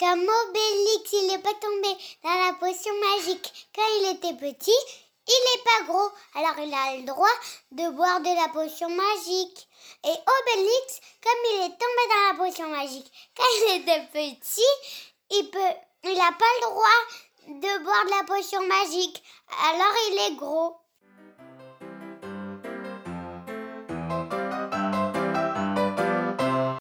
Comme Obélix, il n'est pas tombé dans la potion magique quand il était petit, il n'est pas gros, alors il a le droit de boire de la potion magique. Et oh, Obélix, comme il est tombé dans la potion magique quand il était petit, il peut, il n'a pas le droit de boire de la potion magique, alors il est gros.